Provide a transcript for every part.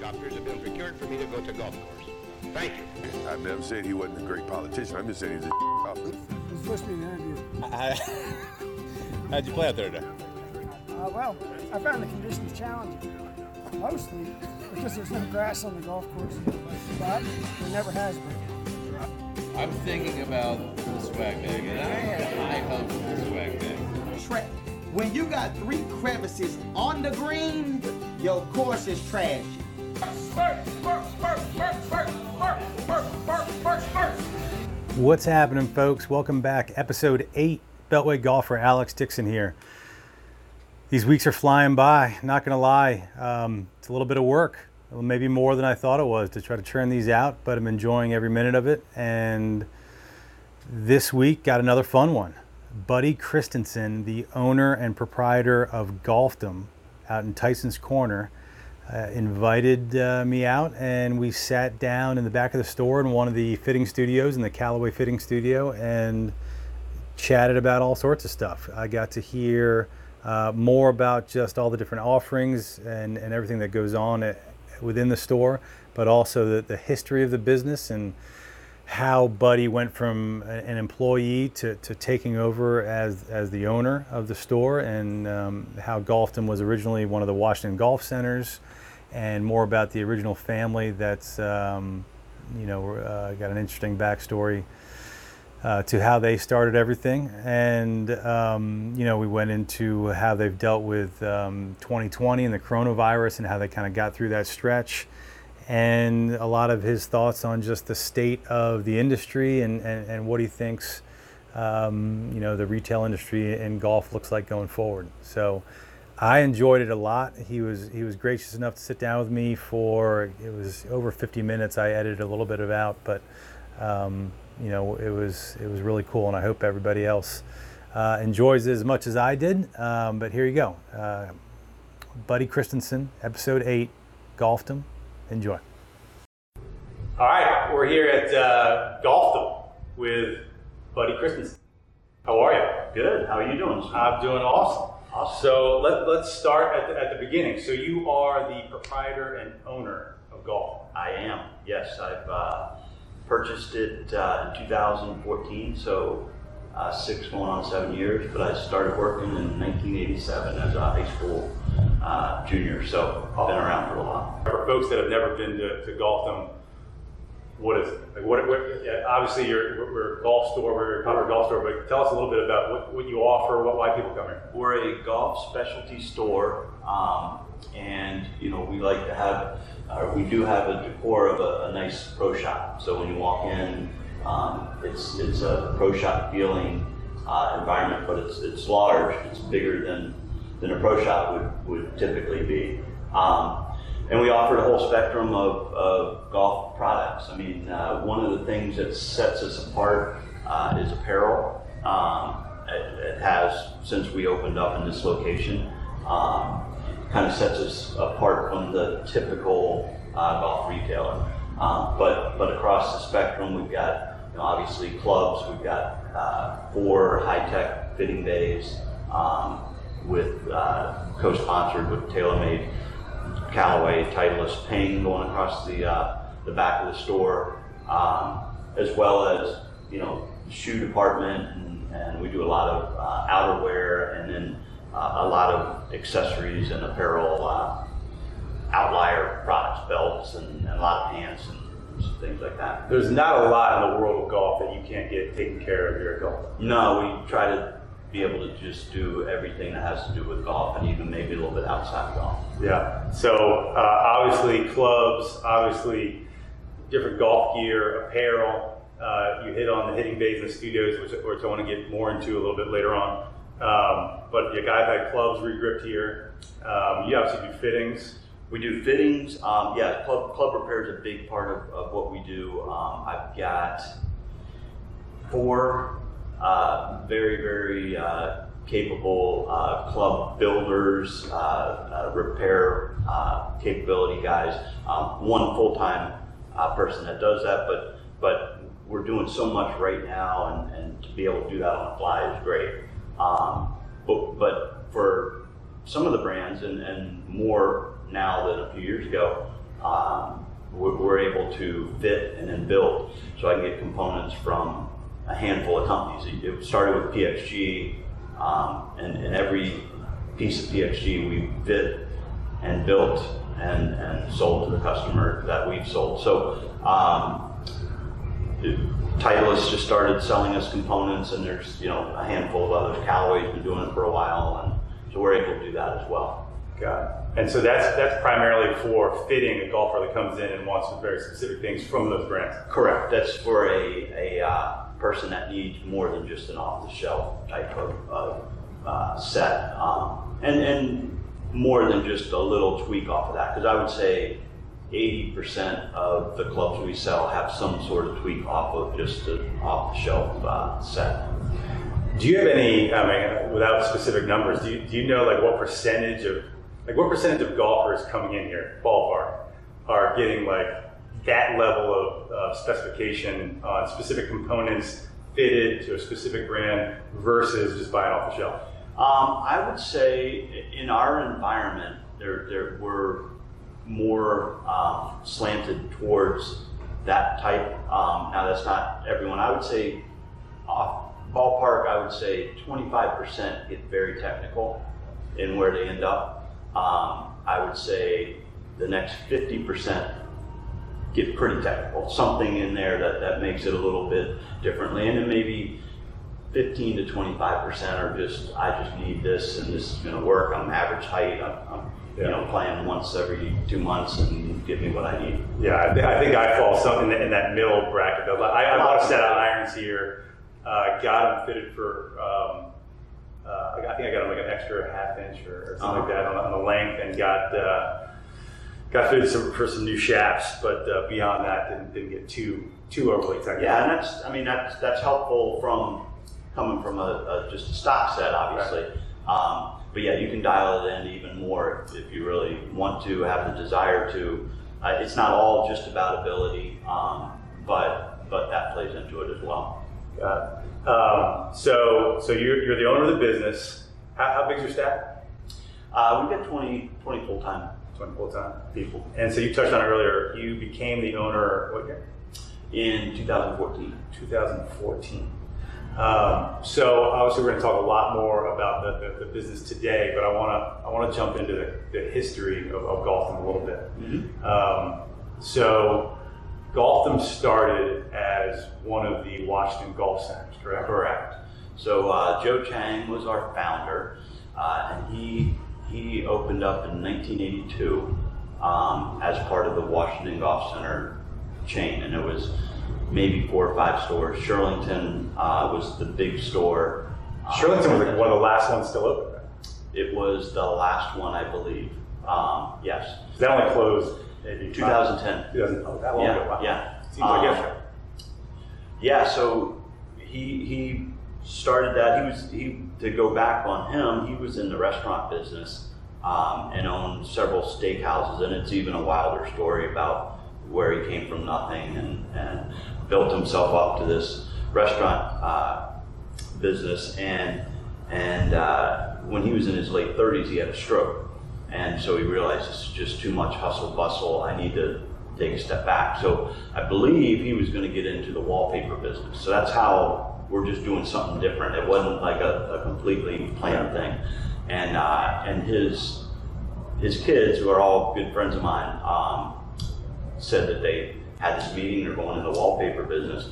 helicopters have been procured for me to go to golf course. Thank you. I'm never saying he wasn't a great politician. I'm just saying he's a He's supposed to be an interview. How'd you play out there today? Uh, well, I found the conditions challenging, mostly because there's no grass on the golf course, but there never has been. I'm thinking about the swag bag, and I had high hopes for the swag bag. trash. When you got three crevices on the green, your course is trash. What's happening, folks? Welcome back. Episode 8, Beltway Golfer Alex Dixon here. These weeks are flying by, not to lie. Um, it's a little bit of work, maybe more than I thought it was to try to churn these out, but I'm enjoying every minute of it. And this week, got another fun one. Buddy Christensen, the owner and proprietor of Golfdom out in Tysons Corner, uh, invited uh, me out and we sat down in the back of the store in one of the fitting studios in the Callaway Fitting Studio and chatted about all sorts of stuff. I got to hear uh, more about just all the different offerings and, and everything that goes on at, within the store, but also the, the history of the business and how Buddy went from an employee to, to taking over as, as the owner of the store and um, how Golfdom was originally one of the Washington Golf Centers and more about the original family that's, um, you know, uh, got an interesting backstory uh, to how they started everything. And, um, you know, we went into how they've dealt with um, 2020 and the coronavirus and how they kind of got through that stretch. And a lot of his thoughts on just the state of the industry and, and, and what he thinks, um, you know, the retail industry in golf looks like going forward. So I enjoyed it a lot. He was he was gracious enough to sit down with me for it was over 50 minutes. I edited a little bit of out, but um, you know it was it was really cool, and I hope everybody else uh, enjoys it as much as I did. Um, but here you go, uh, Buddy Christensen, episode eight, Golfdom. Enjoy. All right, we're here at uh, Golfdom with Buddy Christensen. How are you? Good. How are you doing? I'm doing awesome. Awesome. So let, let's start at the, at the beginning. So you are the proprietor and owner of Golf. I am. Yes, I've uh, purchased it uh, in 2014, so uh, six going on seven years. But I started working in 1987 as a high school uh, junior, so I've been around for a while. For folks that have never been to, to Golfdom, what is it? Like what, what, yeah, obviously you're, we're, a golf store, we're a proper golf store, but tell us a little bit about what, what you offer, what, why people come here. We're a golf specialty store, um, and you know we like to have, uh, we do have a decor of a, a nice pro shop. So when you walk in, um, it's it's a pro shop feeling uh, environment, but it's it's large, it's bigger than than a pro shop would would typically be. Um, and we offer a whole spectrum of, of golf products. I mean, uh, one of the things that sets us apart uh, is apparel. Um, it, it has, since we opened up in this location, um, kind of sets us apart from the typical uh, golf retailer. Um, but, but across the spectrum, we've got you know, obviously clubs, we've got uh, four high tech fitting bays um, with uh, co sponsored with TaylorMade. Callaway, Titleist, Ping going across the uh, the back of the store, um, as well as you know shoe department, and, and we do a lot of uh, outerwear, and then uh, a lot of accessories and apparel, uh, outlier products, belts, and, and a lot of pants and things like that. There's not a lot in the world of golf that you can't get taken care of here at Golf. No, we try to be able to just do everything that has to do with golf, and even maybe a little bit outside of golf. Yeah. So uh, obviously clubs, obviously different golf gear, apparel. Uh, you hit on the hitting bays and the studios, which, which I want to get more into a little bit later on. Um, but you guys had clubs regripped here. Um, you obviously do fittings. We do fittings. Um, yeah, club, club repair is a big part of, of what we do. Um, I've got four uh, very, very uh, capable uh, club builders, uh, uh, repair capability guys. Um, one full time person that does that, but but we're doing so much right now, and, and to be able to do that on the fly is great. Um, but but for some of the brands, and, and more now than a few years ago, we're, we're able to fit and then build. So I can get components from a handful of companies. It started with PXG, um, and, and every piece of PXG we fit and built and, and sold to the customer that we've sold. So um, Titleist just started selling us components, and there's you know a handful of others. Callaway's been doing it for a while, and so we're able to do that as well. Got it. And so that's that's primarily for fitting a golfer that comes in and wants some very specific things from those brands. Correct. That's for a, a uh, person that needs more than just an off-the-shelf type of, of uh, set, um, and and more than just a little tweak off of that. Because I would say 80% of the clubs we sell have some sort of tweak off of just an off-the-shelf uh, set. Do you have any, I mean, without specific numbers, do you, do you know like what percentage of, like what percentage of golfers coming in here, ballpark, are getting like that level of specification on specific components fitted to a specific brand versus just buying off the shelf? Um, I would say in our environment, there, there we're more um, slanted towards that type. Um, now, that's not everyone. I would say, off ballpark, I would say 25% get very technical in where they end up. Um, I would say the next 50% get pretty technical. Something in there that, that makes it a little bit differently. And then maybe 15 to 25% are just, I just need this and this is going to work. I'm average height. I'm, I'm you know, playing once every two months and give me what I need. Yeah, I, th- I think I fall something in, that middle bracket. Though. I, I bought a set of irons here, uh, got them fitted for. Um, uh, I think I got them like an extra half inch or, or something like that on, the- on the length, and got uh, got fitted some, for some new shafts. But uh, beyond that, didn't, didn't get too too overly technical. Yeah, and that's, I mean, that's, that's helpful from, coming from a, a just a stock set, obviously. Um, but yeah, you can dial it in even more if, if you really want to, have the desire to. Uh, it's not all just about ability, um, but, but that plays into it as well. Got it. Um, so so you're, you're the owner of the business. How, how big's your staff? Uh, we've got 20, 20 full-time 20 full time. people And so you touched on it earlier. You became the owner what year? in 2014. 2014. Um, so obviously we're going to talk a lot more about the, the, the business today, but I want to I want to jump into the, the history of, of Golfdom a little bit. Um, so Golfdom started as one of the Washington Golf Centers, correct? Correct. So uh, Joe Chang was our founder, uh, and he he opened up in 1982 um, as part of the Washington Golf Center chain, and it was maybe four or five stores. Shirlington uh, was the big store. Shirlington was like one of the last ones still open. right? It was the last one, I believe. Um, yes, That only closed maybe 2010. 2000, oh, that long Yeah, ago. Wow. yeah. Seems like Um, yesterday. Yeah, so he he started that. He was he to go back on him. He was in the restaurant business um, and owned several steakhouses, and it's even a wilder story about where he came from nothing and, and built himself up to this restaurant uh, business. And and uh, when he was in his late 30s, he had a stroke, and so he realized this is just too much hustle bustle. I need to take a step back. So I believe he was going to get into the wallpaper business. So that's how we're just doing something different. It wasn't like a, a completely planned thing. And uh, and his his kids, who are all good friends of mine, um, said that they had this meeting. They're going into the wallpaper business.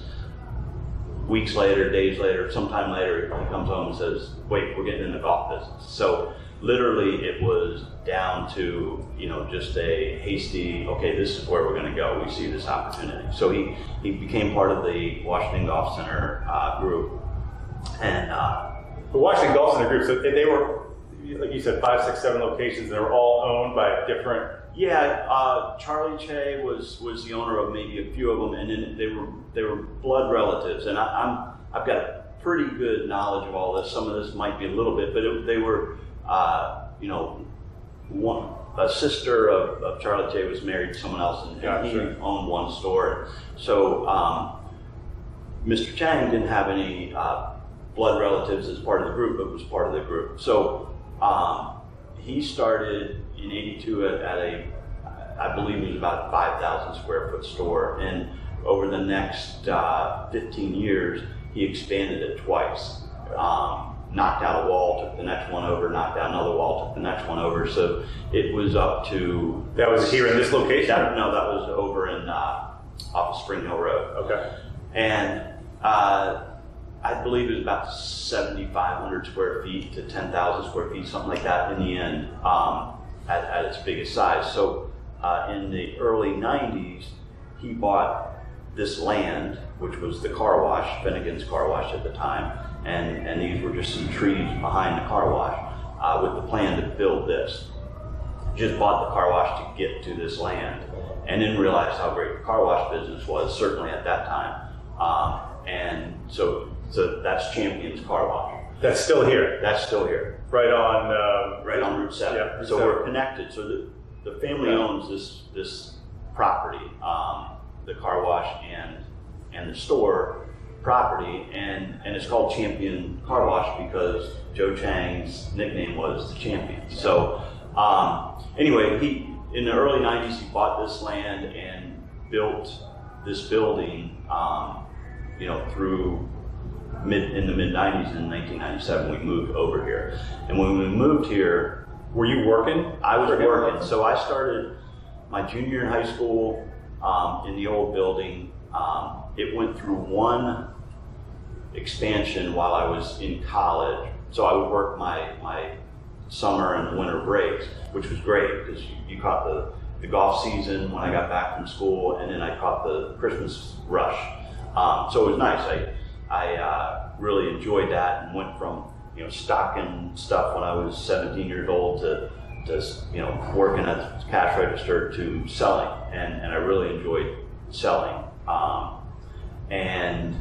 Weeks later, days later, sometime later, he comes home and says, "Wait, we're getting in the golf business." So literally, it was down to you know just a hasty, "Okay, this is where we're going to go. We see this opportunity." So he he became part of the Washington Golf Center uh, group, and uh, The Washington Golf Center group, so they were, like you said, five, six, seven locations, they were all owned by different. Yeah, uh, Charlie Che was was the owner of maybe a few of them, and then they were they were blood relatives, and I, I'm I've got a pretty good knowledge of all this. Some of this might be a little bit, but it, they were, uh, you know, one a sister of, of Charlie Che was married to someone else, and, and he owned one store. So um, Mr. Chang didn't have any uh, blood relatives as part of the group, but was part of the group. So um, he started in '82 at, at a I believe it was about 5,000 square foot store. And over the next uh, 15 years, he expanded it twice. Um, knocked out a wall, took the next one over, knocked out another wall, took the next one over. So it was up to. That was here in this location? That, no, that was over in uh, off of Spring Hill Road. Okay. And uh, I believe it was about 7,500 square feet to 10,000 square feet, something like that in the end, um, at, at its biggest size. So uh, in the early 90s, he bought this land, which was the car wash, Finnegan's Car Wash at the time, and, and these were just some trees behind the car wash, uh, with the plan to build this. Just bought the car wash to get to this land, and didn't realize how great the car wash business was, certainly at that time. Um, and so, so that's Champions Car Wash. That's still here, That's still here, right on. Um, right on Route Seven. Yeah, so 7. we're connected. So the, the family owns this this property, um, the car wash and and the store property, and and it's called Champion Car Wash because Joe Chang's nickname was the Champion. So um, anyway, he in the early '90s he bought this land and built this building. Um, you know through mid in the mid 90s in 1997 we moved over here and when we moved here Were you working? i was him? working so i started my junior in high school um, in the old building um, it went through one expansion while i was in college so i would work my, my summer and winter breaks which was great because you, you caught the, the golf season when i got back from school and then i caught the christmas rush um, so it was nice. I, I uh, really enjoyed that and went from you know stocking stuff when I was 17 years old to to you know working at cash register to selling, and, and I really enjoyed selling. Um, and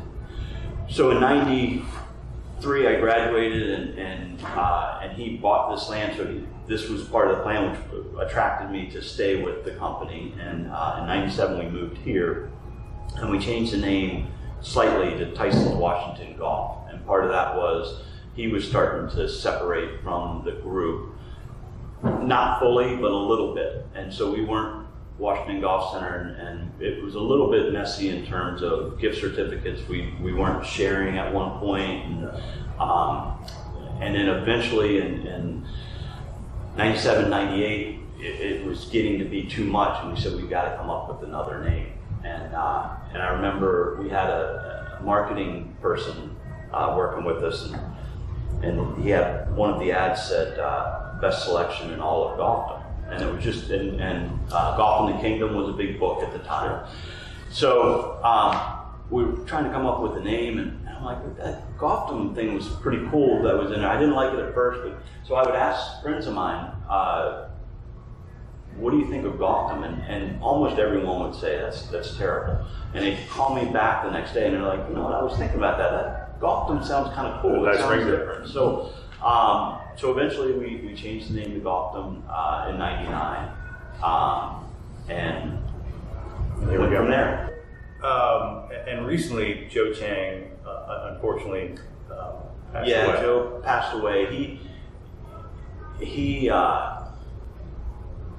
so in '93, I graduated, and and uh, and he bought this land. So he, this was part of the plan, which attracted me to stay with the company. And uh, in '97, we moved here and we changed the name slightly to Tyson Washington Golf. And part of that was he was starting to separate from the group, not fully, but a little bit. And so we weren't Washington Golf Center, and, and it was a little bit messy in terms of gift certificates. We, we weren't sharing at one point, and, um, and then eventually in, in 97, 98, it, it was getting to be too much, and we said we've got to come up with another name. And uh, and I remember we had a, a marketing person uh, working with us, and, and he had one of the ads said uh, best selection in all of golfdom, and it was just and, and uh, Golf in the Kingdom was a big book at the time. So um, we were trying to come up with a name, and I'm like, that Golfdom thing was pretty cool that was in there. I didn't like it at first, but so I would ask friends of mine, uh, what do you think of Golfdom? And, and almost everyone would say, that's, that's terrible. And they'd call me back the next day, and they're like, you know what, I was thinking about that. That Golfdom sounds kind of cool. It Nice sounds different. So, um, so eventually we, we changed the name to Golfdom uh, in 99. Um, and Here we went go. from there. Um, and recently, Joe Chang, uh, unfortunately, um, passed yeah, away. Joe passed away. He he uh,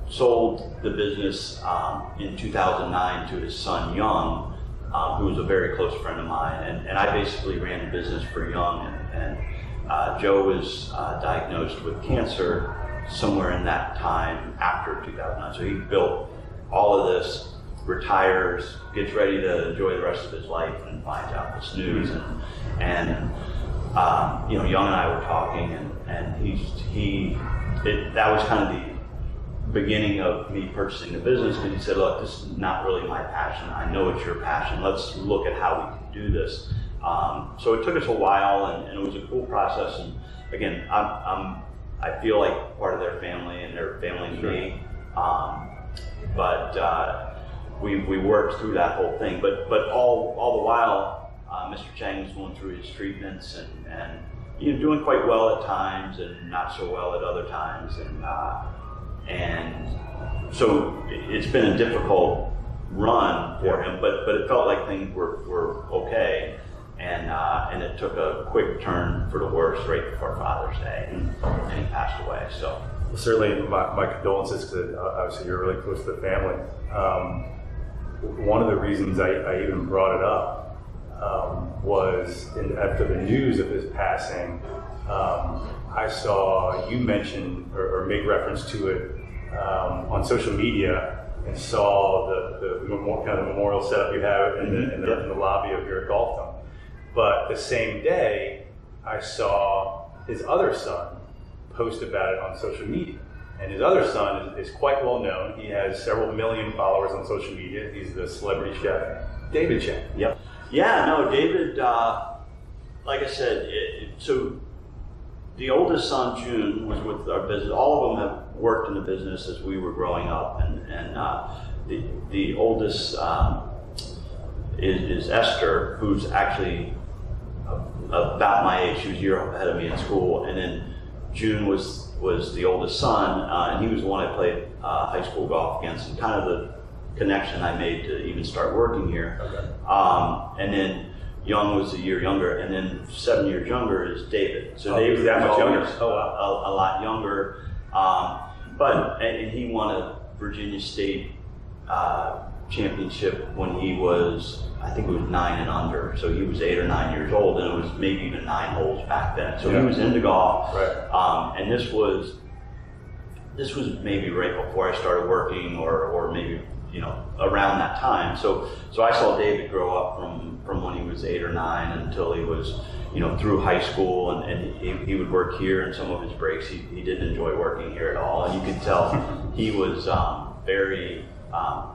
sold the business um, in 2009 to his son Young, uh, who was a very close friend of mine, and, and I basically ran the business for Young. And, and uh, Joe was uh, diagnosed with cancer somewhere in that time after 2009. So he built all of this, retires, gets ready to enjoy the rest of his life, and finds out this news. And, and um, you know, Young and I were talking, and, and he's, he, it, that was kind of the beginning of me purchasing the business because he said, look, this is not really my passion. I know it's your passion. Let's look at how we can do this. Um, so it took us a while, and, and it was a cool process. And again, I'm, I'm, I feel like part of their family, and their family to me. Um, but uh, we, we worked through that whole thing. But but all all the while, uh, Mr. Chang was going through his treatments and, and you know doing quite well at times and not so well at other times. And uh, and so it's been a difficult run for him. But but it felt like things were, were okay. And uh, and it took a quick turn for the worse right before Father's Day, and, and he passed away. So Well, certainly, my, my condolences because obviously you're really close to the family. Um, one of the reasons I, I even brought it up um, was in, after the news of his passing, um, I saw you mention or, or make reference to it um, on social media and saw the, the memorial, kind of memorial setup you have in the, in the, in the lobby of your golf club. But the same day, I saw his other son post about it on social media. And his other son is, is quite well known. He has several million followers on social media. He's the celebrity chef, David Chang. Yep. Yeah, no, David, uh, like I said, it, it- so the oldest son, June, was with our business. All of them have worked in the business as we were growing up. And, and uh, the, the oldest um, is, is Esther, who's actually about my age. She was a year ahead of me in school. And then June was, was the oldest son, uh, and he was the one I played uh, high school golf against, and kind of the connection I made to even start working here. Um, and then Young was a year younger, and then seven years younger is David. So Oh, David that much younger. Oh, wow. a, a lot younger. Um, but and, and he won a Virginia State uh, championship when he was, I think it was nine and under. So he was eight or nine years old, and it was maybe even nine holes back then. So Yeah. he was into golf. Right. Um, and this was this was maybe right before I started working, or or maybe you know around that time. So so I saw David grow up from from when he was eight or nine until he was you know through high school, and, and he, he would work here. And some of his breaks, he, he didn't enjoy working here at all, and you could tell he was um, very. Um,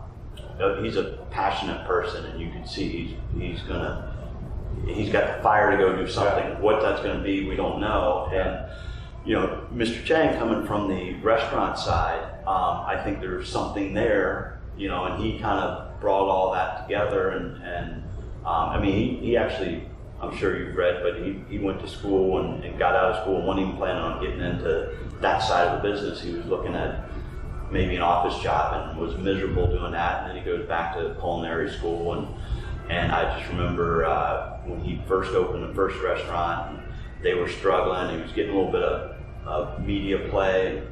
he's a passionate person, and you can see he's he's gonna he's got the fire to go do something. What that's going to be, we don't know. And you know, Mr. Chang coming from the restaurant side, um, I think there's something there. You know, and he kind of brought all that together. And and um, I mean, he, he actually, I'm sure you've read, but he, he went to school and, and got out of school and wasn't even planning on getting into that side of the business. He was looking at maybe an office job and was miserable doing that. And then he goes back to culinary school and and I just remember uh, when he first opened the first restaurant, they were struggling. He was getting a little bit of, of media play,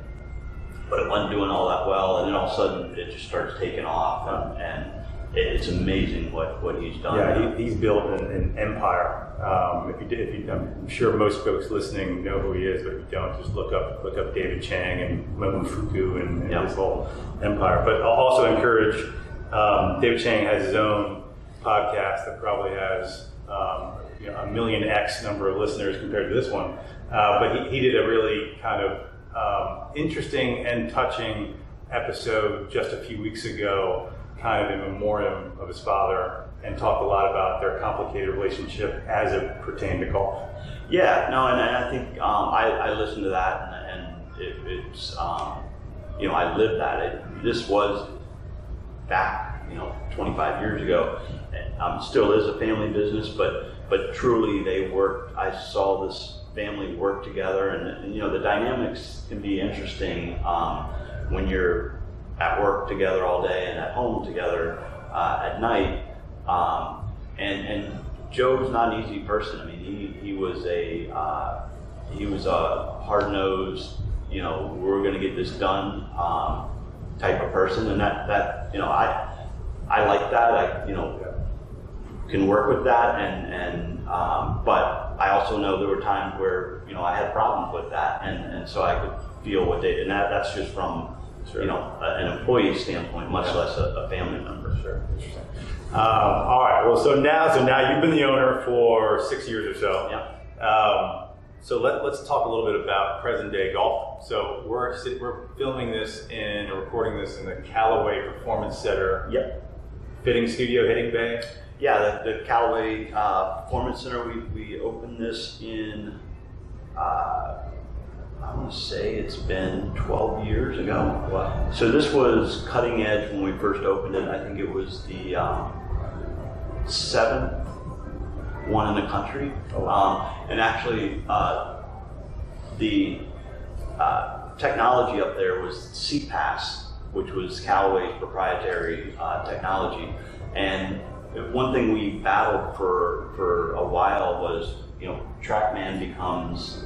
but it wasn't doing all that well. And then all of a sudden, it just starts taking off, and, and it's amazing what, what he's done. Yeah, he, he's built an, an empire. Um, if you if you, I'm sure most folks listening know who he is, but if you don't, just look up look up David Chang and Momofuku and, and Yeah. his whole empire. But I'll also encourage um, David Chang has his own podcast that probably has um, you know, a million X number of listeners compared to this one. Uh, but he, he did a really kind of um, interesting and touching episode just a few weeks ago, kind of in memoriam of his father, and talked a lot about their complicated relationship as it pertained to golf. Yeah, no, and, and I think um, I, I listened to that, and, and it, it's um, you know I lived that. It, this was back you know 25 years ago. Um, still is a family business, but but truly they worked. I saw this family work together, and, and, you know the dynamics can be interesting um, when you're at work together all day and at home together uh, at night. Um, and and Joe's not an easy person. I mean, he he was a uh, he was a hard nosed, you know, we're going to get this done um, type of person, and that that you know I I like that. I you know can work with that, and and um, but I also know there were times where you know I had problems with that, and and so I could feel what they and that that's just from you know an employee standpoint, much less a, a family member. Sure, interesting. Um, all right. Well, so now, so now you've been the owner for six years or so. Yeah. Um, so let, let's talk a little bit about present day golf. So we're we're filming this in or recording this in the Callaway Performance Center Yep. fitting studio, hitting bay. Yeah, the, the Callaway uh, Performance Center, we, we opened this in, uh, I want to say it's been 12 years ago. Wow. So this was cutting edge when we first opened it. I think it was the um, seventh one in the country. Oh. Um, and actually, uh, the uh, technology up there was CPAS, which was Callaway's proprietary uh, technology. And one thing we battled for for a while was, you know, TrackMan becomes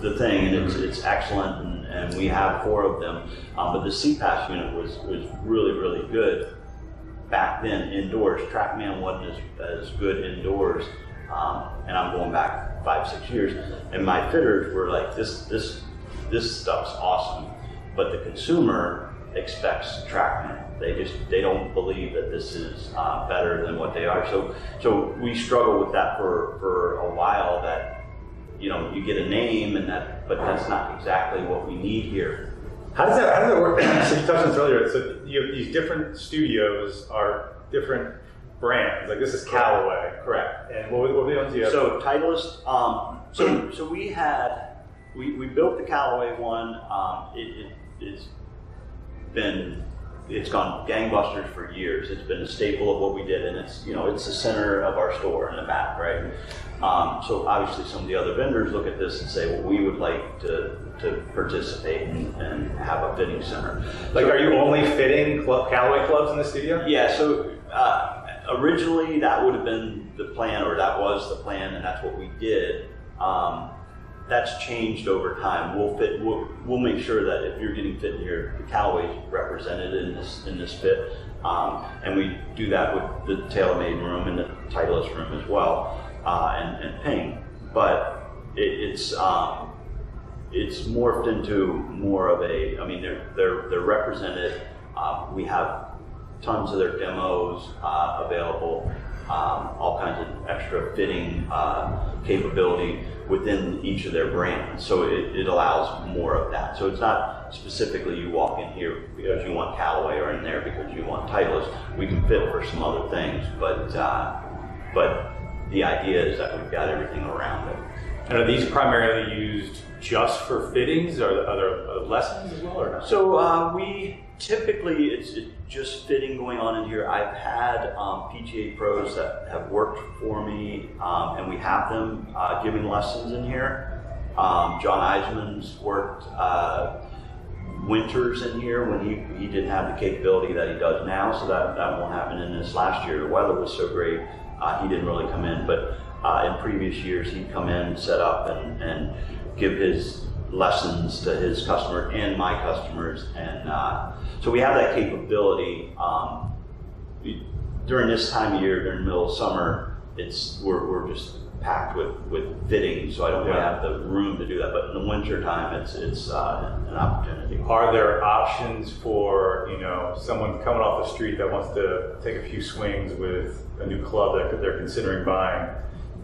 the thing, and it's it's excellent, and, and we have four of them. Um, but the CPAS unit was was really really good back then indoors. TrackMan wasn't as, as good indoors, um, and I'm going back five six years, and my fitters were like this this this stuff's awesome, but the consumer expects TrackMan. They just they don't believe that this is uh, better than what they are. So so we struggle with that for for a while. That you know you get a name and that, but that's not exactly what we need here. How does that How does that work? so you touched on this earlier. So you have these different studios are different brands. Like this is Callaway, Correct. and what, what were the ones you have? So Titleist, um, so so we had we, we built the Callaway one. Um, it, it, it's been it's gone gangbusters for years. It's been a staple of what we did, and it's you know it's the center of our store in the back, right? Um, so obviously, some of the other vendors look at this and say, well, we would like to to participate and, and have a fitting center. like, are you only fitting club, Callaway clubs in the studio? Yeah, so uh, originally that would have been the plan, or that was the plan, and that's what we did. Um, that's changed over time. We'll fit. We'll, we'll make sure that if you're getting fit here, the Callaway's represented in this in this fit, um, and we do that with the TaylorMade room and the Titleist room as well, uh, and, and Ping. But it, it's um, it's morphed into more of a. I mean, they're they're they're represented. Uh, we have tons of their demos uh, available, um, all kinds of extra fitting uh, capability within each of their brands. So it, it allows more of that. So it's not specifically you walk in here because you want Callaway or in there because you want Titleist. We can fit for some other things, but uh, but the idea is that we've got everything around it. And are these primarily used just for fittings, or are there uh, lessons as well, or not? So uh, we typically it's, it's just fitting going on in here. I've had um, PGA pros that have worked for me, um, and we have them uh, giving lessons in here. Um, John Eisman's worked uh, winters in here when he, he didn't have the capability that he does now, so that, that won't happen in this last year. The weather was so great, uh, he didn't really come in, but uh, in previous years he'd come in, set up, and, and give his lessons to his customer and my customers, and uh, so we have that capability. Um, during this time of year, during the middle of summer, it's we're, we're just packed with, with fitting, so I don't really Yeah. have the room to do that. But in the winter time, it's it's uh, an opportunity. Are there options for you know someone coming off the street that wants to take a few swings with a new club that they're considering buying?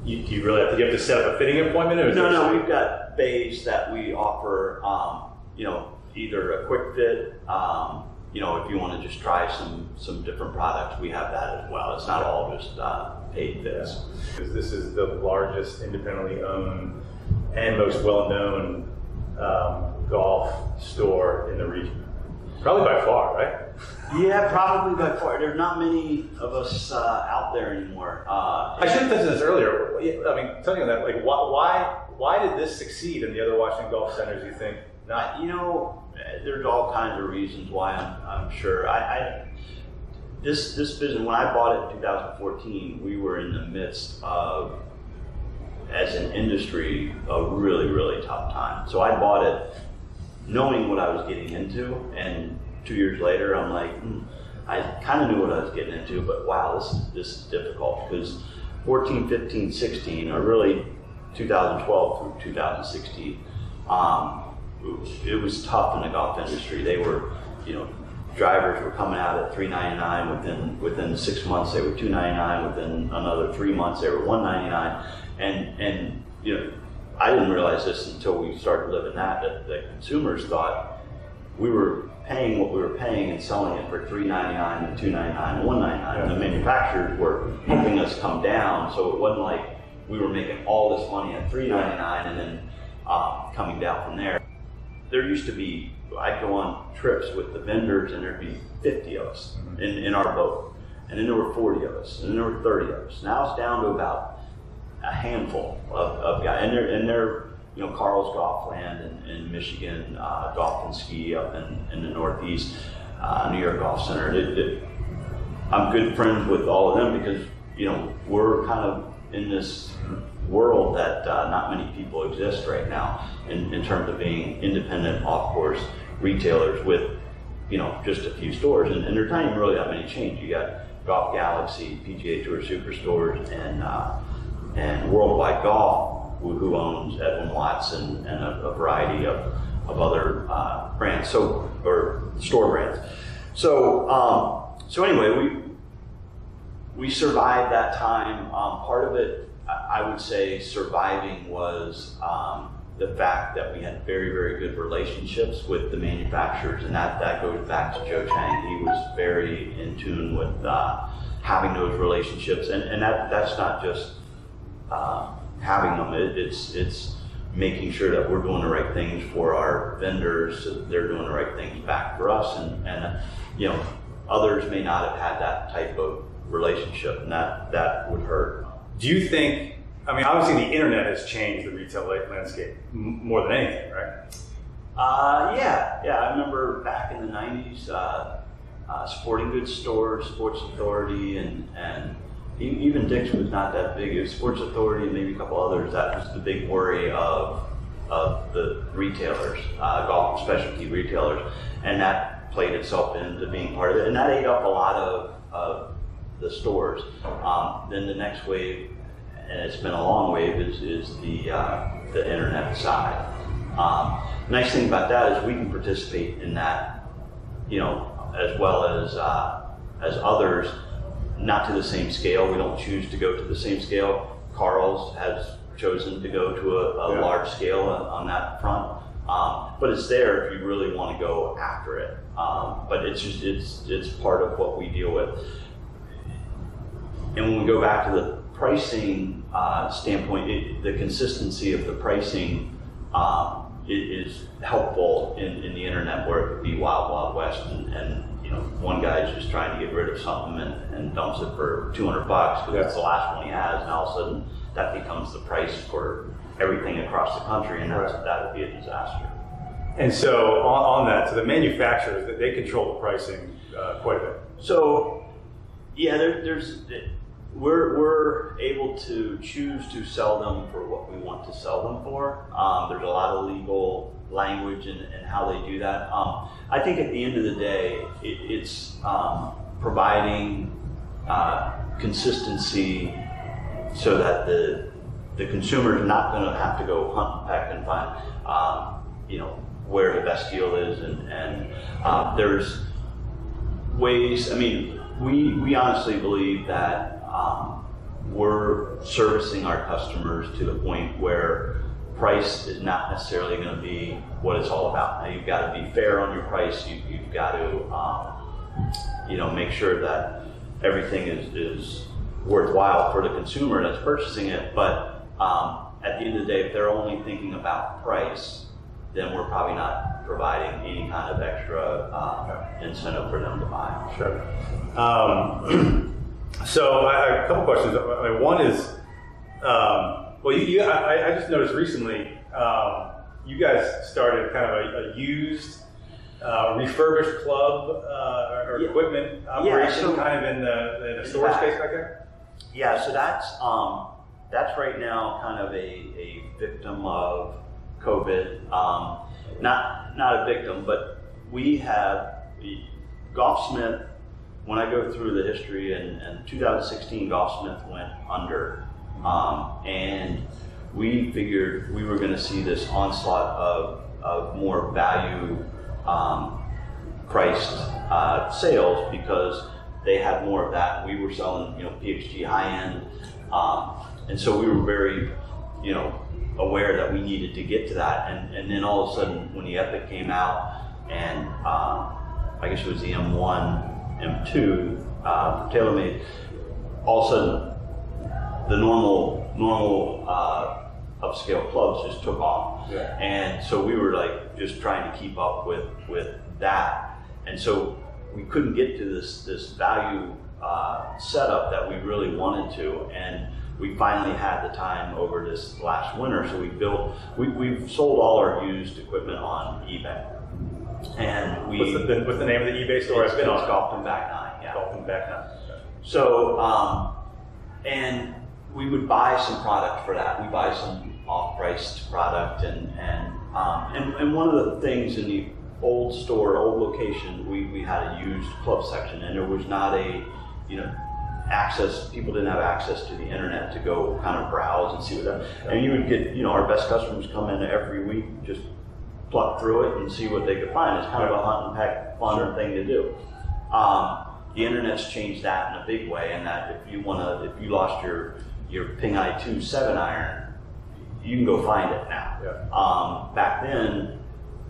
You, do you really have to, you have to set up a fitting appointment, or No, no, we've got bays that we offer. Um, you know, either a quick fit. Um, you know, if you want to just try some some different products, we have that as well. It's not all just uh, paid fits. Because this is the largest independently owned and most well-known um, golf store in the region, probably by far, right? Yeah, probably by far. There are not many of us uh, out there anymore. Uh, I should have on this earlier. I mean, telling you that, like, why, why, why did this succeed in the other Washington golf centers? You think not? you know, there's all kinds of reasons why. I'm, I'm sure. I, I this this business when I bought it in 2014, we were in the midst of, as an industry, a really really tough time. So I bought it knowing what I was getting into, and two years later, I'm like, hmm, I kind of knew what I was getting into, but wow, this is this is difficult because 14, 15, 16 are really 2012 through 2016. Um, it was tough in the golf industry. They were, you know, drivers were coming out at 399 within within six months. They were 299 within another three months. They were 199, and and you know, I didn't realize this until we started living that that, that consumers thought we were paying what we were paying and selling it for 399 and 299 and 199 and the manufacturers were helping us come down so it wasn't like we were making all this money at 399 and then uh, coming down from there there used to be I'd go on trips with the vendors and there'd be 50 of us in, in our boat. And then there were 40 of us, and then there were 30 of us. Now it's down to about a handful of, of guys. And they're, and they're, you know, Carl's Golfland in, in Michigan, uh, Golf and Ski up in, in the Northeast, uh, New York Golf Center. It, it, I'm good friends with all of them because, you know, we're kind of in this world that uh, not many people exist right now in, in terms of being independent off course retailers with you know just a few stores, and, and there's not even really that many chains. You got Golf Galaxy, PGA Tour Superstores, and uh, and Worldwide Golf, who, who owns Edwin Watts and a, a variety of, of other uh, brands, so or store brands. So um, so anyway, we we survived that time. Um, part of it, I would say, surviving was um, the fact that we had very, very good relationships with the manufacturers, and that, that goes back to Joe Chang. He was very in tune with uh, having those relationships, and, and that, that's not just uh, having them. It, it's it's making sure that we're doing the right things for our vendors, so that they're doing the right things back for us, and and uh, you know others may not have had that type of relationship, and that that would hurt. Do you think? I mean, obviously, the internet has changed the retail landscape more than anything, right? Uh, yeah, yeah. I remember back in the '90s, uh, uh, sporting goods stores, Sports Authority, and and even Dick's was not that big. It was Sports Authority and maybe a couple others. That was the big worry of of the retailers, uh, golf specialty retailers, and that played itself into being part of it, and that ate up a lot of, of the stores. Um, then the next wave, and it's been a long wave, is, is the uh, the internet side. Um, nice thing about that is we can participate in that, you know, as well as uh, as others, not to the same scale. We don't choose to go to the same scale. Carl's has chosen to go to a, a Yeah. large scale on, on that front, um, but it's there if you really want to go after it. Um, but it's just it's it's part of what we deal with. And when we go back to the pricing uh, standpoint, it, the consistency of the pricing um, is helpful in, in the internet where it could be wild, wild west, and, and you know one guy's just trying to get rid of something and, and dumps it for 200 bucks because it's the last one he has, and all of a sudden that becomes the price for everything across the country, and that's, that would be a disaster. And so on, on that, so the manufacturers they control the pricing uh, quite a bit. So, yeah, there, there's we're we're able to choose to sell them for what we want to sell them for. Um, there's a lot of legal language and, how they do that. Um, I think at the end of the day, it, it's um, providing uh, consistency so that the the consumer is not going to have to go hunt peck and find um, you know where the best deal is and and uh, there's ways. I mean, we we honestly believe that um, we're servicing our customers to the point where price is not necessarily going to be what it's all about. Now, you've got to be fair on your price. You, you've got to um, you know make sure that everything is is worthwhile for the consumer that's purchasing it. But um, at the end of the day, if they're only thinking about price, then we're probably not providing any kind of extra uh, incentive for them to buy. Sure. Um, so I, I have a couple questions. I mean, one is, um, well, you, you I, I just noticed recently um, you guys started kind of a, a used, uh, refurbished club uh, or Yeah. equipment operation, so- kind of in the, in the storage fact- space back there. Yeah, so that's um, that's right now kind of a, a victim of COVID. Um, not not a victim, but we have the Golfsmith. When I go through the history, and, and 2016, Golfsmith went under, um, and we figured we were going to see this onslaught of, of more value um, priced uh, sales because they had more of that. We were selling, you know, PXG high end, um, and so we were very, you know, aware that we needed to get to that. And, and then all of a sudden, when the Epic came out, and um, I guess it was the M1, M2 uh, for TaylorMade, all of a sudden, the normal normal uh, upscale clubs just took off, Yeah. and so we were like just trying to keep up with with that, and so we couldn't get to this this value uh, setup that we really wanted to, and we finally had the time over this last winter, so we built we, we've sold all our used equipment on eBay, and we What's the, what's the name of the eBay store? it's, I've been on. Golf and Back Nine, yeah. Golf and back now. So, um, and we would buy some product for that. We buy some off-priced product, and and um, and, and one of the things in the old store, old location, we, we had a used club section, and there was not a you know access. People didn't have access to the internet to go kind of browse and see what that. And you would get you know our best customers come in every week, just pluck through it and see what they could find. It's kind of a hunt and peck fun thing to do. Um, the internet's changed that in a big way, and that if you want to, if you lost your your Ping Eye 2 7 iron, you can go find it now. Yeah. Um, back then,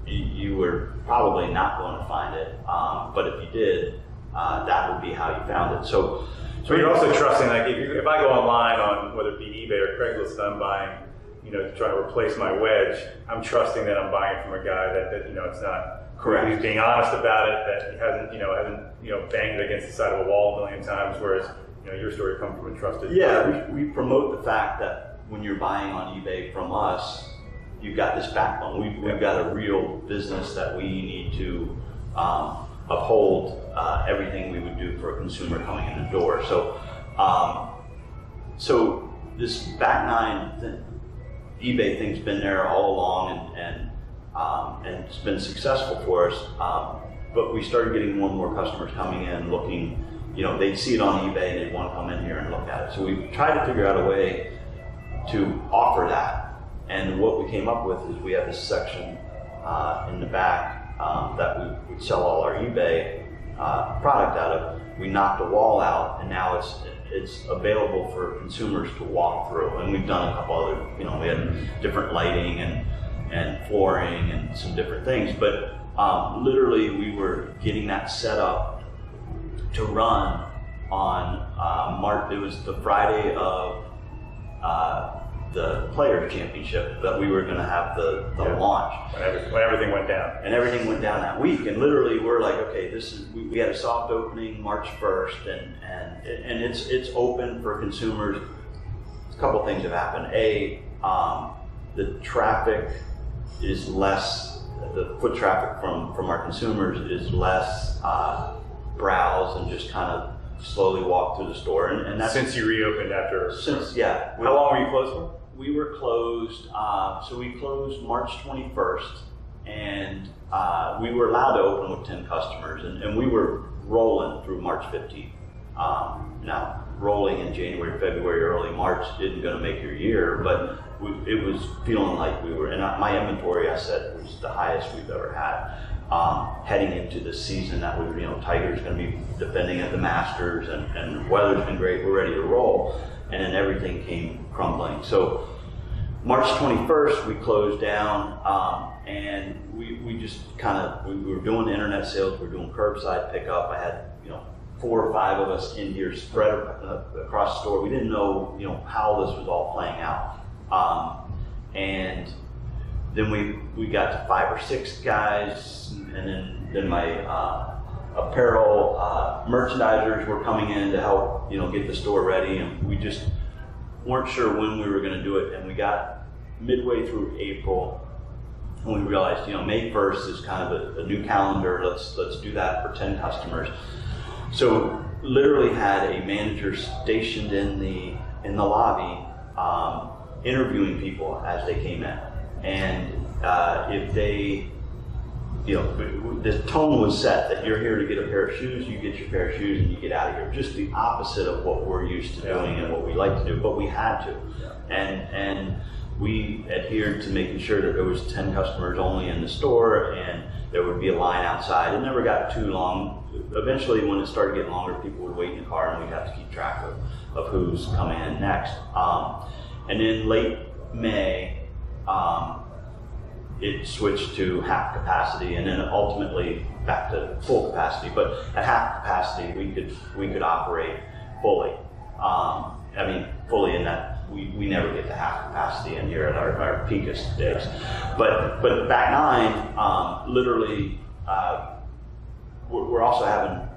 you, you were probably not going to find it, um, but if you did, uh, that would be how you found it. So, So you're also trusting, like, if, you, if I go online on whether it be eBay or Craigslist, I'm buying, you know, trying to replace my wedge, I'm trusting that I'm buying from a guy that, that you know, it's not. Correct. He's being honest about it. That he hasn't, you know, hasn't, you know, banged it against the side of a wall a million times. Whereas, you know, your story comes from a trusted. Yeah, we, we promote the fact that when you're buying on eBay from us, you've got this backbone. We've, we've got a real business that we need to um, uphold uh, everything we would do for a consumer coming in the door. So, um, so this back nine eBay thing's been there all along, and and, um, and it's been successful for us. Um, but we started getting more and more customers coming in, looking. You know, they'd see it on eBay and they'd want to come in here and look at it. So we tried to figure out a way to offer that. And what we came up with is we have this section uh, in the back um, that we would sell all our eBay uh, product out of. We knocked a wall out, and now it's it's available for consumers to walk through. And we've done a couple other, you know, we had different lighting and and flooring and some different things. But um, literally, we were getting that set up to run on uh, March. It was the Friday of uh, the player Championship that we were going to have the, the Yeah. launch, When, every, when everything went down. and everything went down that week. And literally, we're like, okay, this is we, we had a soft opening March first, and and and it's it's open for consumers. A couple things have happened. A, um, the traffic is less. The foot traffic from from our consumers is less. Uh, browse and just kind of slowly walk through the store, and, and that's Since you reopened after. since yeah. How long were you closed for? We were closed, uh, so we closed March 21st, and uh, we were allowed to open with 10 customers, and, and we were rolling through March 15th. Um, now, rolling in January, February, early March isn't going to make your year, but we, it was feeling like we were, and I- my inventory, I said, was the highest we've ever had. Um, heading into the season that we, you know, Tiger's going to be defending at the Masters, and, and the weather's been great. We're ready to roll, and then everything came crumbling. So March 21st, we closed down, um, and we, we just kind of we, we were doing internet sales. We were doing curbside pickup. I had you know four or five of us in here spread across the store. We didn't know you know how this was all playing out, um, and then we we got to five or six guys, and then then my uh, apparel uh, merchandisers were coming in to help you know get the store ready, and we just weren't sure when we were going to do it, and we got midway through April, and we realized, you know, May first is kind of a, a new calendar. Let's let's do that for ten customers. So literally had a manager stationed in the in the lobby, um, interviewing people as they came in, and uh, if they you know, the tone was set that you're here to get a pair of shoes, you get your pair of shoes, and you get out of here. Just the opposite of what we're used to doing and what we like to do, but we had to, and and we adhered to making sure that there was ten customers only in the store, and there would be a line outside. It never got too long. Eventually, when it started getting longer, people would wait in the car, and we'd have to keep track of, of who's coming in next. Um, and then late May. Um, it switched to half capacity and then ultimately back to full capacity. But at half capacity, we could we could operate fully. Um, I mean, fully in that we, we never get to half capacity in here at our, our peakest days. But but back nine, um, literally, uh, we're, also having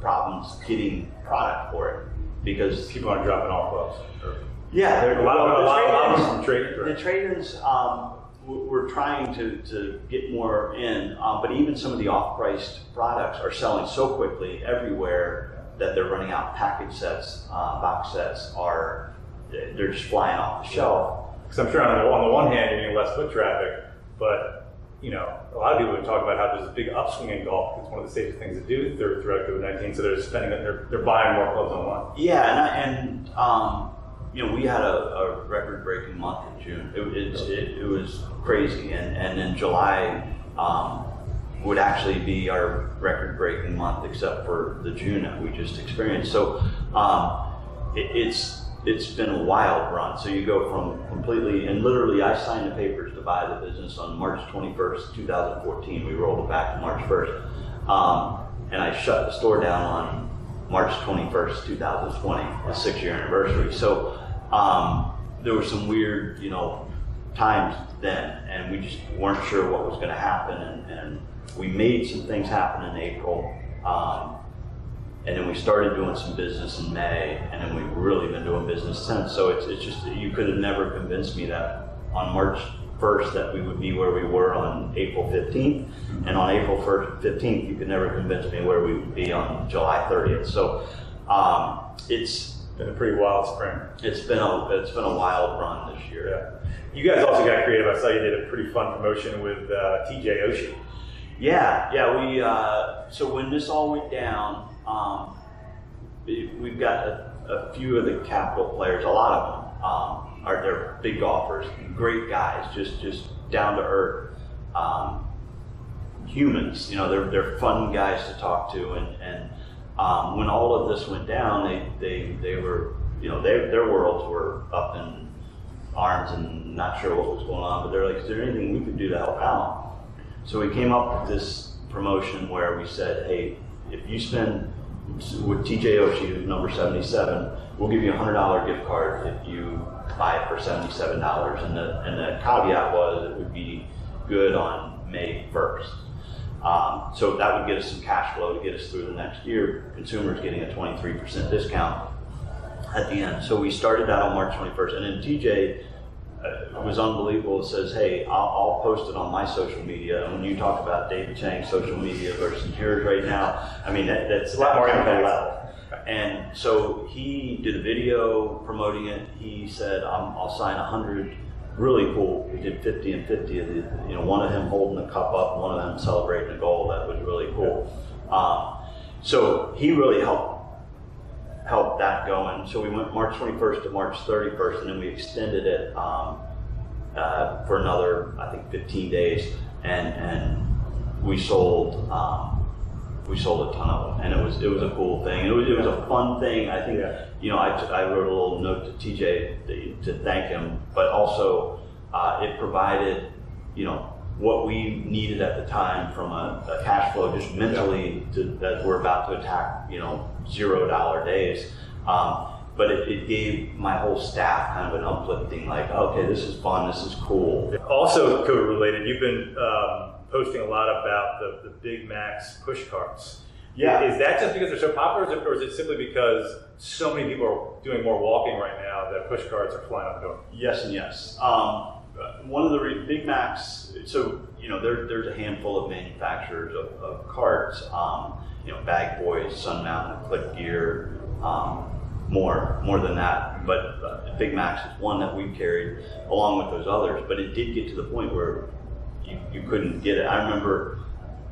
problems getting product for it because People aren't dropping off gloves. Or- yeah, there A lot of- a lot- a lot of the them trade-ins, trade-ins. The trade-ins, um, we're trying to, to get more in, uh, but even some of the off-priced products are selling so quickly everywhere that they're running out. Package sets, uh, box sets are they're just flying off the shelf. Because I'm sure on the, on the one hand, you're getting less foot traffic, but you know, a lot of people would talk about how there's a big upswing in golf. It's one of the safest things to do throughout COVID-19. So they're spending, they're, they're buying more clubs online. Yeah, and, I, and um, you know, we had a, a record-breaking month in June. It, it, it, it was crazy, and and then July um, would actually be our record-breaking month, except for the June that we just experienced. So um, it, it's it's been a wild run. So you go from completely and literally, I signed the papers to buy the business on March 21st, 2014. We rolled it back to March 1st, um, and I shut the store down on March 21st, 2020, the six-year anniversary. So um, there were some weird, you know, times then, and we just weren't sure what was going to happen, and, and, we made some things happen in April. Um, and then we started doing some business in May, and then we've really been doing business since. So it's, it's just you could have never convinced me that on March 1st that we would be where we were on April 15th, and on April 1st, 15th you could never convince me where we would be on July 30th. So um, it's been a pretty wild spring. It's been a it's been a wild run this year. Yeah. You guys also got creative. I saw you did a pretty fun promotion with uh, TJ Oshie. Yeah, yeah. We uh, so when this all went down, um, we've got a, a, few of the capital players. A lot of them um, are they're big golfers, great guys, just just down to earth um, humans. You know, they're they're fun guys to talk to, and and um, when all of this went down, they they they were you know they, their worlds were up in arms and not sure what was going on. But they're like, is there anything we could do to help out? So we came up with this promotion where we said, hey, if you spend with TJ Oshie, number 77, we'll give you a $100 gift card if you buy it for $77. And the, and the caveat was it would be good on May 1st. Um, so that would get us some cash flow to get us through the next year. Consumers getting a 23% discount at the end. So we started that on March 21st. And then TJ uh, was unbelievable. It says, hey, I'll, I'll, post it on my social media. And when you talk about David Chang's social media versus yours right now, I mean, that, that's a lot more impact. And so he did a video promoting it. He said, I'll sign 100 really cool. We did 50 and 50 of the, you know, one of them holding the cup up, one of them celebrating a goal. That was really cool. Um, so he really helped helped that going. So we went March 21st to March 31st, and then we extended it um, uh, for another, I think, 15 days, and and we sold. Um, we sold a ton of them, and it was it was a cool thing. It was it was a fun thing. I think yeah. you know I, I wrote a little note to TJ to, thank him, but also uh, it provided you know what we needed at the time from a, a cash flow, just mentally, to, as we're about to attack you know zero dollar days. Um, but it, it, gave my whole staff kind of an uplifting, like, okay, this is fun, this is cool. Also, COVID related, you've been um, posting a lot about the, the Big Max push carts. Yeah. Is that just because they're so popular, or is, it, or is it simply because so many people are doing more walking right now that push carts are flying out the door? Yes and yes. Um, one of the re- Big Max, so, you know, there, there's a handful of manufacturers of, of carts, um, you know, Bag Boys, Sun Mountain, Clicgear, um, more more than that. But uh, Big Max is one that we've carried along with those others. But it did get to the point where you, you couldn't get it. I remember.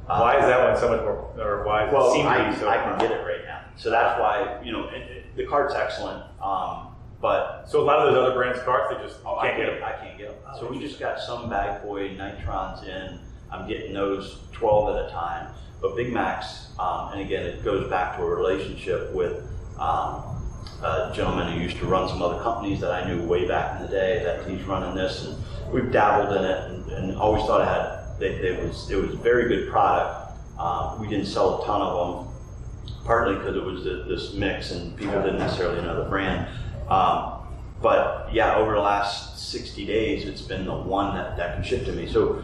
Uh, why is that one so much more, or why well, it I, so I can get it right now. So that's why you know it, it, the cart's excellent. Um, but so a lot of those other brands' carts, they just oh, can't I get them. I can't get them. Oh, so we just got some Bag Boy nitrons in. I'm getting those 12 at a time. But Big Max, um, and again, it goes back to a relationship with um, a gentleman who used to run some other companies that I knew way back in the day. That he's running this, and we've dabbled in it, and, and always thought it had. They was it was a very good product. Um, we didn't sell a ton of them, partly because it was the, this mix, and people didn't necessarily know the brand. Um, but yeah, over the last 60 days, it's been the one that, that can ship to me. So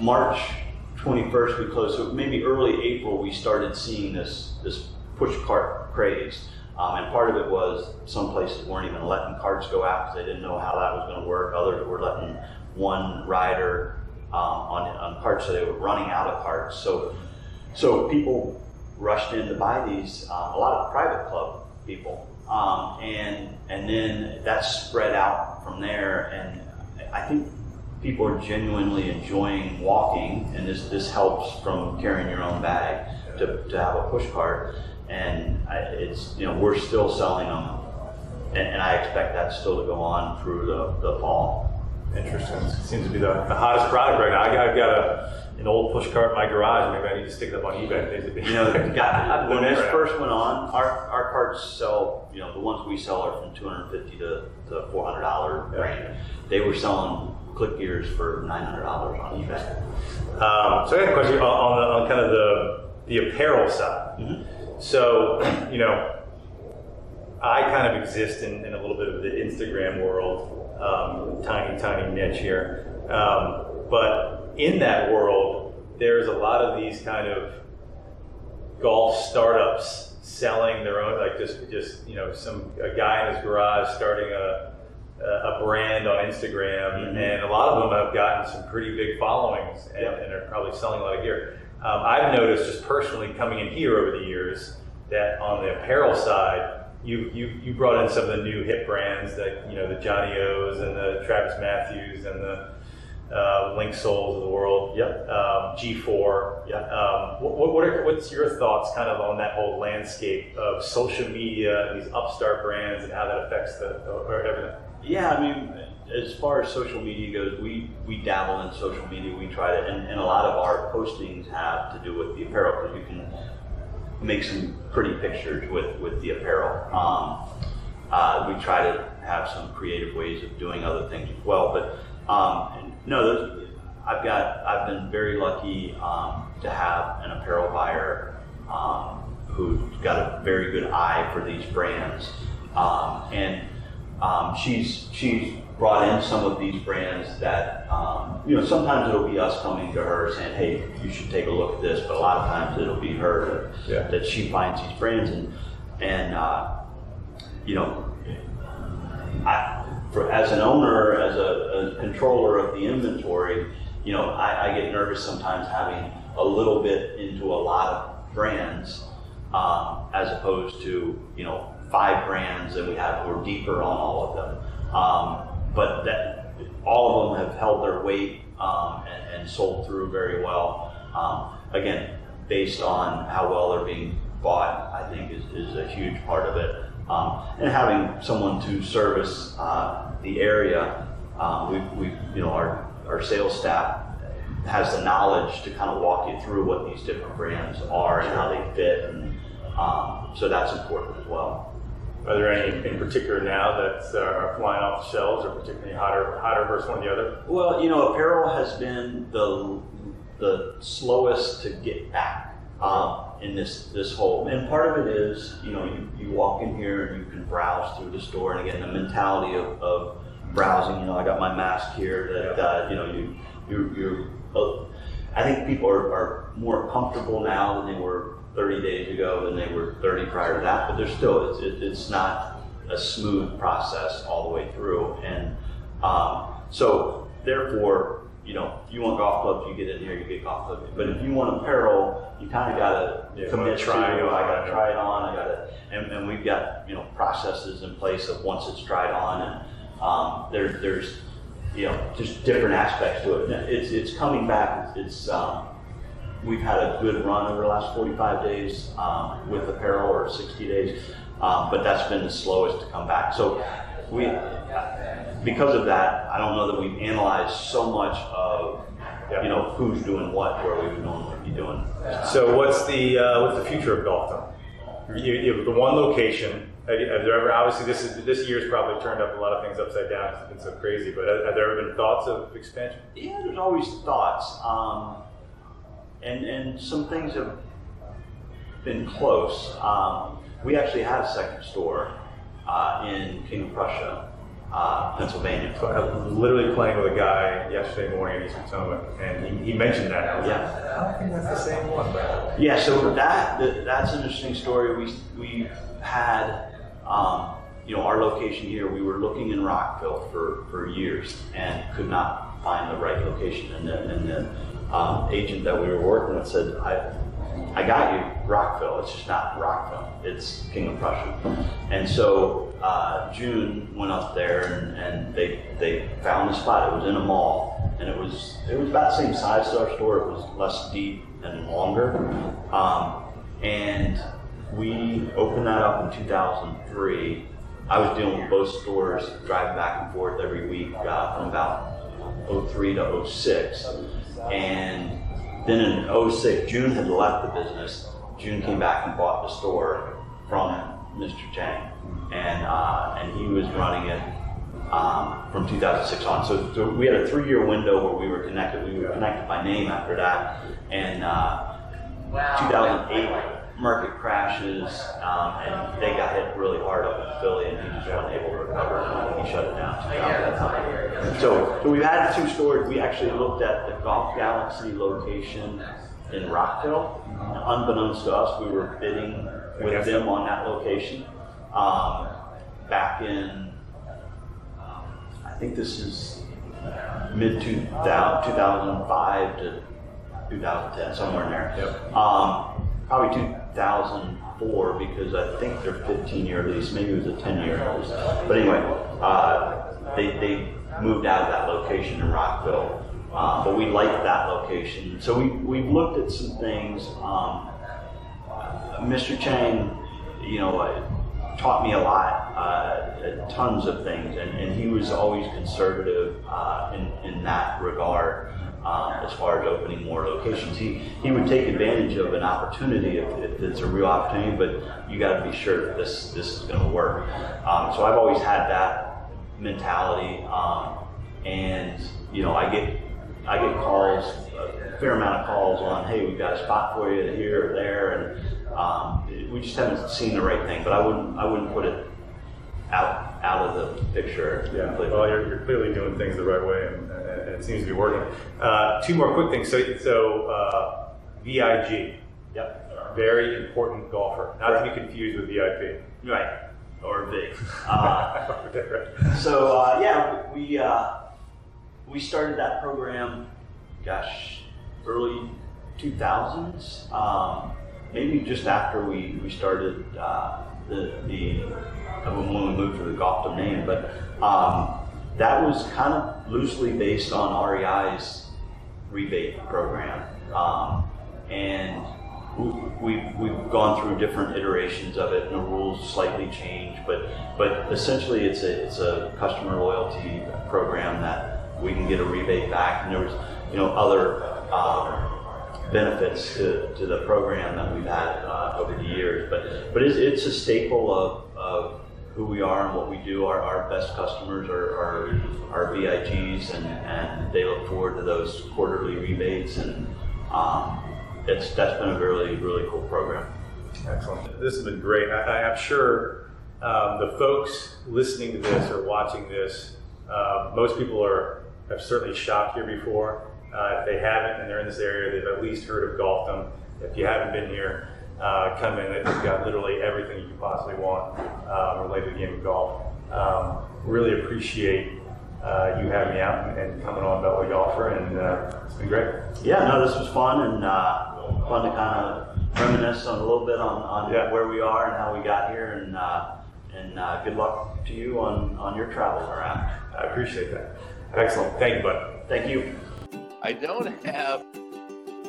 March 21st, we closed. So maybe early April, we started seeing this this push cart craze. Um, and part of it was some places weren't even letting carts go out because they didn't know how that was going to work. Others were letting one rider um, on, on carts, so they were running out of carts. So, so people rushed in to buy these. Uh, a lot of private club people um, and and then that spread out from there. And I think people are genuinely enjoying walking, and this this helps from carrying your own bag to, to have a push cart. And I, it's you know we're still selling them, and, and I expect that still to go on through the, the fall. Interesting. Seems to be the, the hottest product right now. I, I've got a, an old push cart in my garage. Maybe I need to stick it up on eBay. It needs to be- You know, got, when this first went on, our, our carts sell, you know, the ones we sell are from 250 to, to 400 dollar Yeah. range. They were selling Clicgears for 900 dollars on eBay. Um, so I got a question on, on, the, on kind of the the apparel side. Mm-hmm. So you know, I kind of exist in, in a little bit of the Instagram world, um, tiny tiny niche here. Um, but in that world, there's a lot of these kind of golf startups selling their own, like just just you know, some a guy in his garage starting a a brand on Instagram, Mhm. and a lot of them have gotten some pretty big followings and, Yep. and are probably selling a lot of gear. Um, I've noticed just personally coming in here over the years that on the apparel side, you, you you brought in some of the new hip brands, that, you know the Johnnie-O's and the Travis Mathews and the uh, Linksouls of the world. Yep. Um, G/Fore. Yeah. Um, what, what are, what's your thoughts kind of on that whole landscape of social media, these upstart brands, and how that affects the or everything? Yeah, I mean, as far as social media goes, we, we dabble in social media. We try to, and, and a lot of our postings have to do with the apparel because you can make some pretty pictures with, with the apparel. Um, uh, we try to have some creative ways of doing other things as well. But um, no, those, I've got I've been very lucky um, to have an apparel buyer um, who's got a very good eye for these brands, um, and um, she's she's brought in some of these brands that um, you know sometimes it'll be us coming to her saying, hey, you should take a look at this, but a lot of times it'll be her that, Yeah. that she finds these brands and and uh, you know I, for, as an owner, as a, a controller of the inventory, you know, I, I get nervous sometimes having a little bit into a lot of brands, um, as opposed to, you know, five brands and we have, we're deeper on all of them. Um, but that, all of them have held their weight, um, and, and sold through very well. Um, again, based on how well they're being bought, I think is, is a huge part of it. Um, and having someone to service uh, the area, um, we, we, you know, our, our sales staff has the knowledge to kind of walk you through what these different brands are and how they fit, and um, so that's important as well. Are there any in particular now that are flying off the shelves, or particularly hotter, hotter versus one or the other? Well, you know, apparel has been the the slowest to get back um, in this this whole, and part of it is, you know, you, you walk in here and you can browse through the store, and again, the mentality of, of browsing. You know, I got my mask here. That uh, you know, you you you. Uh, I think people are, are more comfortable now than they were 30 days ago than they were 30 prior to that, but there's still it's it, it's not a smooth process all the way through, and um, so therefore you know, if you want golf clubs, you get in here, you get golf clubs. But if you want apparel, you kind of got to Yeah, commit try to. it I got to try it on. I got to, and, and we've got you know processes in place of once it's tried on, and um, there, there's you know just different aspects to it. It's it's coming back. It's um, we've had a good run over the last 45 days um, with apparel or 60 days, um, but that's been the slowest to come back. So we, because of that, I don't know that we've analyzed so much of, you know, who's doing what, where we would normally be doing. So what's the uh, what's the future of golf then? You, you have the one location. Have you- have there ever obviously this is this year's probably turned up a lot of things upside down. It's been so crazy. But have, have there ever been thoughts of expansion? Yeah, there's always thoughts, um, and and some things have been close. Um, we actually had a second store uh, in King of Prussia, uh, Pennsylvania. So I was literally playing with a guy yesterday morning in East Potomac, and he, he mentioned that. I was like, Yeah. I don't think that's the same one. But Yeah, so that, that that's an interesting story. We we had um, you know our location here. We were looking in Rockville for, for years and could not find the right location. And the, and the um, agent that we were working with said, I I got you Rockville. It's just not Rockville. It's King of Prussia. And so uh, June went up there and, and they they found the spot. It was in a mall and it was it was about the same size as our store. It was less deep and longer. Um, and we opened that up in 2003. I was dealing with both stores, driving back and forth every week uh, from about 03 to 06. And then in 06, June had left the business. June came back and bought the store from Mr. Chang. And, uh, and he was running it um, from 2006 on. So, so, we had a three-year window where we were connected. We were connected by name after that. And uh, 2008 market crashes, um, and they got hit really hard up in Philly, and he just wasn't able to recover, and he shut it down. So, so we've had two stores. We actually looked at the Golf Galaxy location in Rockville. Unbeknownst to us, we were bidding with them on that location um, back in, I think this is mid 2005 to 2010, somewhere in there. Yep. Um, probably 2004 because I think they're 15 year lease. Maybe it was a 10 year lease. But anyway, uh, they, they moved out of that location in Rockville. Uh, but we liked that location. So we, we've looked at some things. Um, Mr. Chang, you know, uh, taught me a lot, uh, tons of things, and, and he was always conservative uh, in, in that regard. Um, as far as opening more locations, he he would take advantage of an opportunity if, if it's a real opportunity, but you got to be sure that this this is going to work. Um, so I've always had that mentality, um, and you know I get I get calls, a fair amount of calls on, hey, we've got a spot for you here or there, and um, we just haven't seen the right thing. But I wouldn't I wouldn't put it out out of the picture. Yeah, completely. well, you're, you're clearly doing things the right way, and, and it seems to be working. Uh, two more quick things. So, so uh, VIG, Yep. very important golfer, not to be confused with VIP. Right. Or big. Uh, so uh, yeah, we uh, we started that program, gosh, early 2000s. Um, maybe just after we we started uh, the the when we moved to the golf domain, but um, that was kind of loosely based on REI's rebate program, um, and we, we've, we've gone through different iterations of it, and the rules slightly change, but but essentially it's a it's a customer loyalty program that we can get a rebate back, and there you know other um, benefits to, to the program that we've had uh, over the years, but but it's, it's a staple of, of who we are and what we do. Our, our best customers are, are our VIGs, and, and they look forward to those quarterly rebates, and um, it's that's been a really really cool program. Excellent. This has been great. I, I'm sure um, the folks listening to this or watching this, uh, most people are have certainly shopped here before. Uh, if they haven't and they're in this area, they've at least heard of Golfdom. If you haven't been here, uh, come in. It's got literally everything you could possibly want um, related to the game of golf. Um, really appreciate uh, you having me out and, and coming on Beltway Golfer, and uh, it's been great. Yeah, no, this was fun and uh, fun to kind of reminisce on a little bit on, on Yeah. where we are and how we got here, and uh, and uh, good luck to you on, on your travels around. I appreciate that. Excellent. Thank you, bud. Thank you. I don't have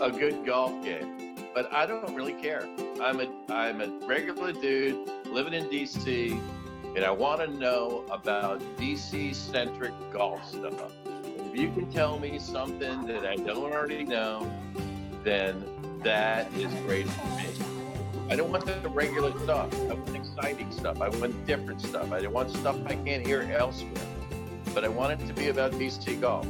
a good golf game, but I don't really care. I'm a I'm a regular dude living in DC, and I want to know about DC centric golf stuff. If you can tell me something that I don't already know, then that is great for me. I don't want the regular stuff. I want exciting stuff. I want different stuff. I want stuff I can't hear elsewhere. But I want it to be about DC golf.